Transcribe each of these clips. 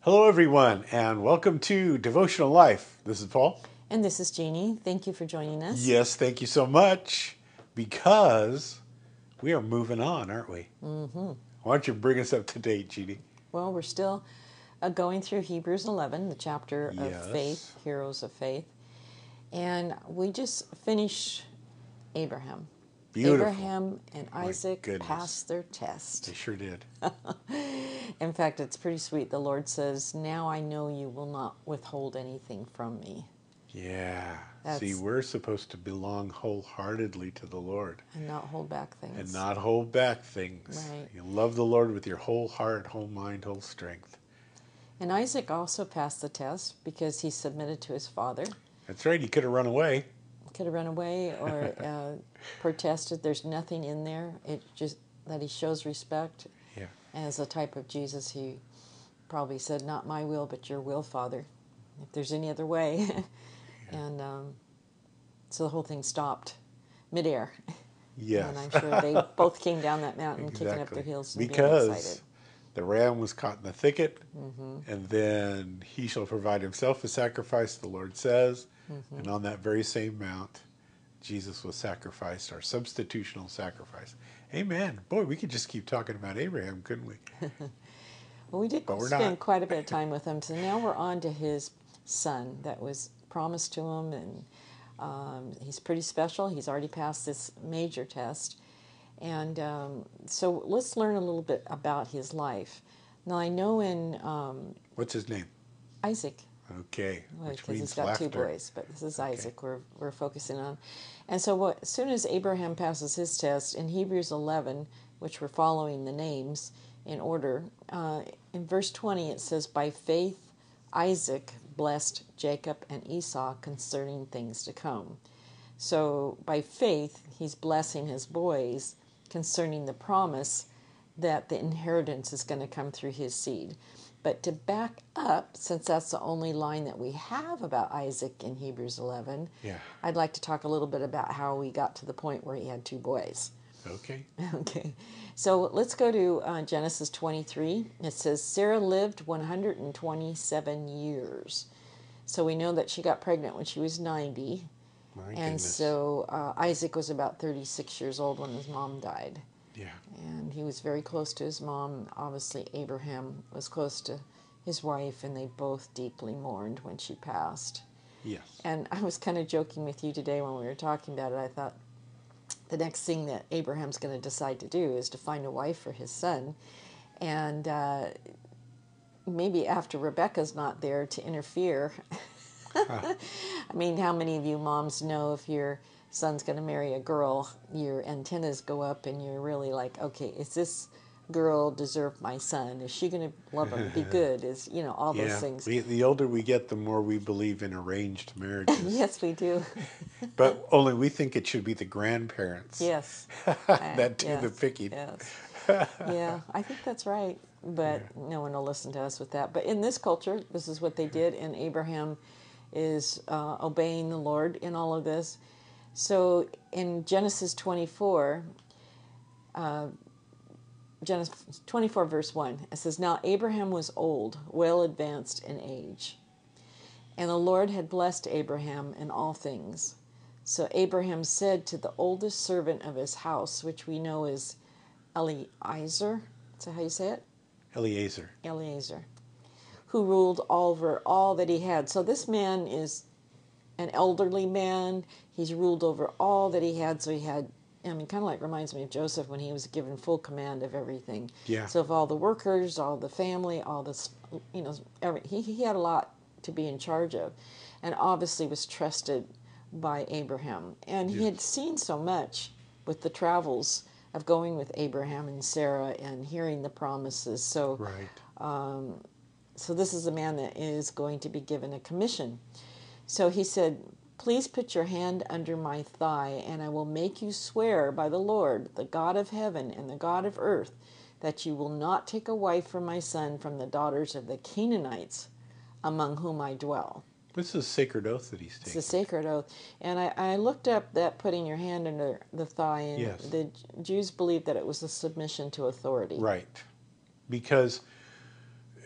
Hello, everyone, and welcome to Devotional Life. This is Paul. And this is Jeannie. Thank you for joining us. Yes, thank you so much because we are moving on, aren't we? Mm-hmm. Why don't you bring us up to date, Jeannie? Well, we're still uh, going through Hebrews 11, the chapter Yes. of faith, heroes of faith. And we just finished Abraham. Beautiful. Abraham and Isaac passed their test. They sure did. In fact, it's pretty sweet. The Lord says, Now I know you will not withhold anything from me Yeah. That's- See, we're supposed to belong wholeheartedly to the Lord and not hold back things. and not hold back things. Right. You love the Lord with your whole heart, whole mind, whole strength. And Isaac also passed the test because he submitted to his father. That's right. He could have run away. Could have run away or uh, protested. There's nothing in there. It just that he shows respect. Yeah. As a type of Jesus, he probably said, "Not my will, but your will, Father." If there's any other way, and um, so the whole thing stopped midair. Yes. And I'm sure they both came down that mountain, kicking up their heels and being excited. The ram was caught in the thicket, Mm-hmm. and then he shall provide himself a sacrifice, the Lord says. Mm-hmm. And on that very same mount, Jesus was sacrificed, our substitutional sacrifice. Amen. Boy, we could just keep talking about Abraham, couldn't we? Well, we did But spend quite a bit of time with him. So now we're on to his son that was promised to him, and um, he's pretty special. He's already passed this major test. And um, so let's learn a little bit about his life. Now, I know in um, What's his name? Isaac, Okay, because means he's got laughter. two boys, but this is Isaac we're, we're focusing on. And so, what, as soon as Abraham passes his test in Hebrews 11, which we're following the names in order, uh, in verse 20 it says, By faith Isaac blessed Jacob and Esau concerning things to come. So, by faith, he's blessing his boys concerning the promise that the inheritance is going to come through his seed. But to back up, since that's the only line that we have about Isaac in Hebrews 11, Yeah. I'd like to talk a little bit about how we got to the point where he had two boys. Okay. Okay, so let's go to uh, Genesis 23. It says Sarah lived 127 years. So we know that she got pregnant when she was 90. My and goodness. so uh, Isaac was about 36 years old when his mom died. yeah. And he was very close to his mom. Obviously, Abraham was close to his wife, and they both deeply mourned when she passed. Yes. And I was kind of joking with you today when we were talking about it. I thought the next thing that Abraham's going to decide to do is to find a wife for his son. And uh, maybe after Rebecca's not there to interfere. I mean, how many of you moms know if your son's going to marry a girl, your antennas go up and you're really like, okay, is this girl deserve my son? Is she going to love him, be good? Is, you know, all those things. The, the older we get, the more we believe in arranged marriages. Yes, we do. But only we think it should be the grandparents Yes. that do the Yes, picking. Yes. yeah, I think that's right. But no one will listen to us with that. But in this culture, this is what they did, and Abraham is uh, obeying the Lord in all of this. So in Genesis 24, uh, Genesis 24, verse 1, it says, Now Abraham was old, well advanced in age, and the Lord had blessed Abraham in all things. So Abraham said to the oldest servant of his house, which we know is Eliezer, is that how you say it? Eliezer. Eliezer, who ruled over all that he had. So this man is an elderly man. He's ruled over all that he had. So he had, I mean, kind of like reminds me of Joseph when he was given full command of everything. Yeah. So of all the workers, all the family, all this, you know, every, he, he had a lot to be in charge of, and obviously was trusted by Abraham. And he had seen so much with the travels of going with Abraham and Sarah and hearing the promises. So Right. Um, so this is a man that is going to be given a commission. So he said, Please put your hand under my thigh, and I will make you swear by the Lord, the God of heaven and the God of earth, that you will not take a wife for my son from the daughters of the Canaanites among whom I dwell. This is a sacred oath that he's taking. It's a sacred oath. And I, I looked up that putting your hand under the thigh, and Yes. the Jews believed that it was a submission to authority. Right. Because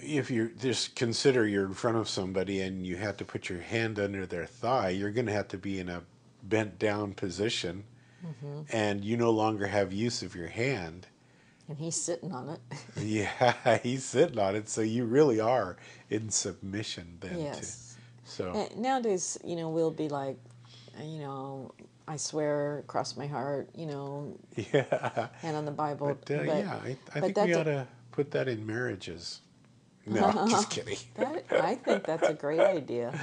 if you just consider you're in front of somebody and you have to put your hand under their thigh, you're going to have to be in a bent down position mm-hmm. and you no longer have use of your hand. And he's sitting on it. yeah, he's sitting on it. So you really are in submission then. Yes. To, so and nowadays, you know, we'll be like, you know, I swear across my heart, you know, yeah, and on the Bible. But, uh, but yeah, I, I think we ought to put that in marriages. No, I'm just kidding. that, I think that's a great idea.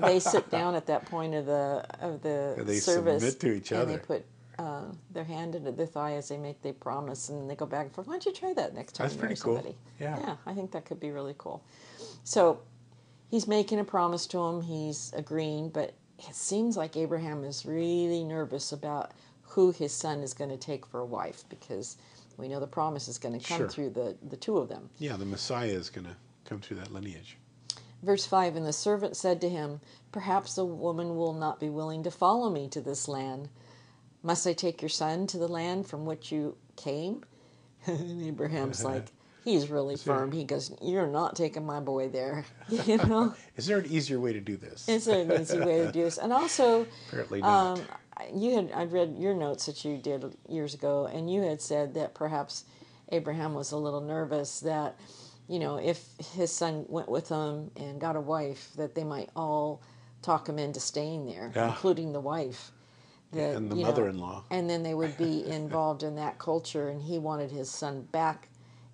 they sit down at that point of the of the they service submit to each and they put uh, their hand into their thigh as they make their promise, and they go back and forth. Why don't you try that next time That's pretty cool. somebody? Yeah. yeah, I think that could be really cool. So he's making a promise to him. He's agreeing, but it seems like Abraham is really nervous about who his son is going to take for a wife because we know the promise is going to come Sure. through the, the two of them. Yeah, the Messiah is going to come through that lineage. Verse 5 And the servant said to him, Perhaps the woman will not be willing to follow me to this land. Must I take your son to the land from which you came? and Abraham's like, He's really firm. He goes, You're not taking my boy there. You know? Is there an easier way to do this? Is there an easy way to do this? And also, Apparently not. um, you had I'd read your notes that you did years ago, and you had said that perhaps Abraham was a little nervous that, you know, if his son went with him and got a wife, that they might all talk him into staying there, Yeah. including the wife. That, and the mother-in-law. and then they would be involved in that culture, and he wanted his son back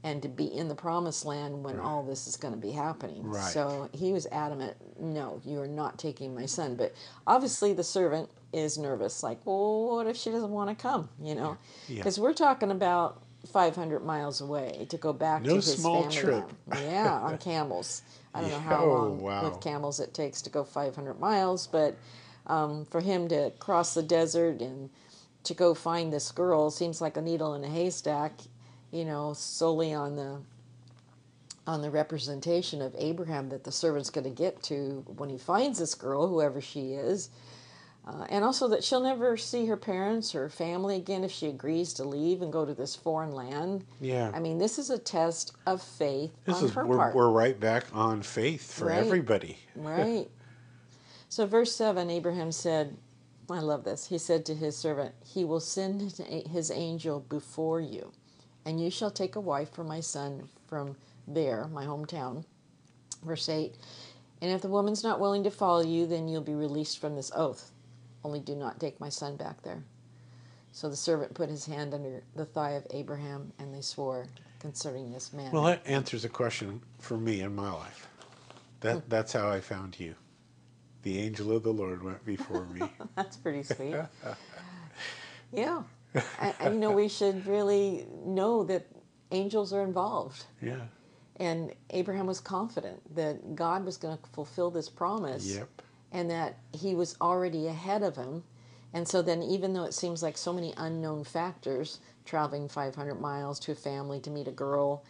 and to be in the promised land when all this is going to be happening. Right. So he was adamant, no, you are not taking my son. But obviously, the servant is nervous, like, well, what if she doesn't want to come? You know, Yeah. because we're talking about 500 miles away to go back No to his small family. trip. land. Yeah, on camels. I don't know Yeah, how oh, long wow. with camels it takes to go 500 miles, but um, for him to cross the desert and to go find this girl seems like a needle in a haystack, you know, solely on the on the representation of Abraham that the servant's going to get to when he finds this girl, whoever she is. Uh, and also that she'll never see her parents or family again if she agrees to leave and go to this foreign land. Yeah. I mean, this is a test of faith This on is her we're, part. we're right back on faith for Right. everybody. Right. So, verse 7 Abraham said, I love this. He said to his servant, He will send his- his angel before you, and you shall take a wife for my son from there, my hometown. Verse 8 And if the woman's not willing to follow you, then you'll be released from this oath. Only do not take my son back there. So the servant put his hand under the thigh of Abraham, and they swore concerning this man. Well, that answers a question for me in my life. That Hmm. that's how I found you. The angel of the Lord went before me. That's pretty sweet. yeah. And, you know, we should really know that angels are involved. yeah. And Abraham was confident that God was going to fulfill this promise Yep. and that he was already ahead of him. And so then, even though it seems like so many unknown factors, traveling 500 miles to a family to meet a girl,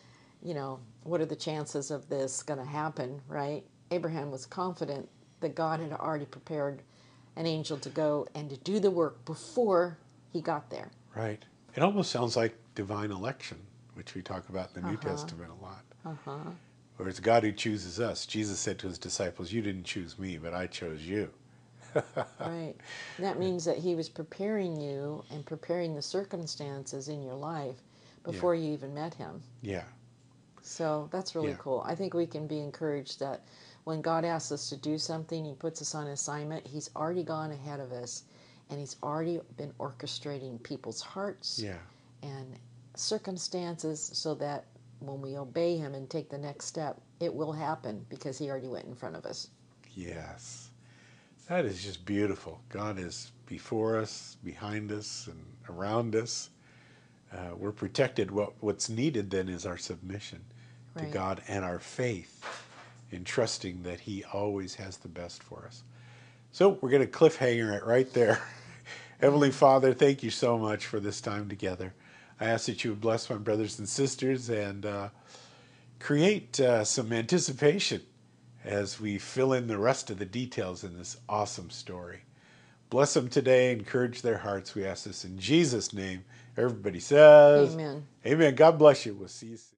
you know, what are the chances of this going to happen, right? Abraham was confident that God had already prepared an angel to go and to do the work before he got there. Right. It almost sounds like divine election, which we talk about in the New Uh-huh. Testament a lot. Uh-huh. Where it's God who chooses us. Jesus said to his disciples, You didn't choose me, but I chose you. Right. That means that he was preparing you and preparing the circumstances in your life before you even met him. Yeah. So that's really Yeah. cool. I think we can be encouraged that when God asks us to do something, He puts us on assignment, He's already gone ahead of us and He's already been orchestrating people's hearts Yeah. and circumstances so that when we obey Him and take the next step, it will happen because He already went in front of us. Yes. That is just beautiful. God is before us, behind us, and around us. Uh, we're protected. What, what's needed then is our submission to God and our faith in trusting that He always has the best for us. So we're going to cliffhanger it right there. Heavenly Father, thank you so much for this time together. I ask that you would bless my brothers and sisters and uh, create uh, some anticipation as we fill in the rest of the details in this awesome story. Bless them today, encourage their hearts. We ask this in Jesus' name. Everybody says, Amen. Amen. God bless you. We'll see you soon.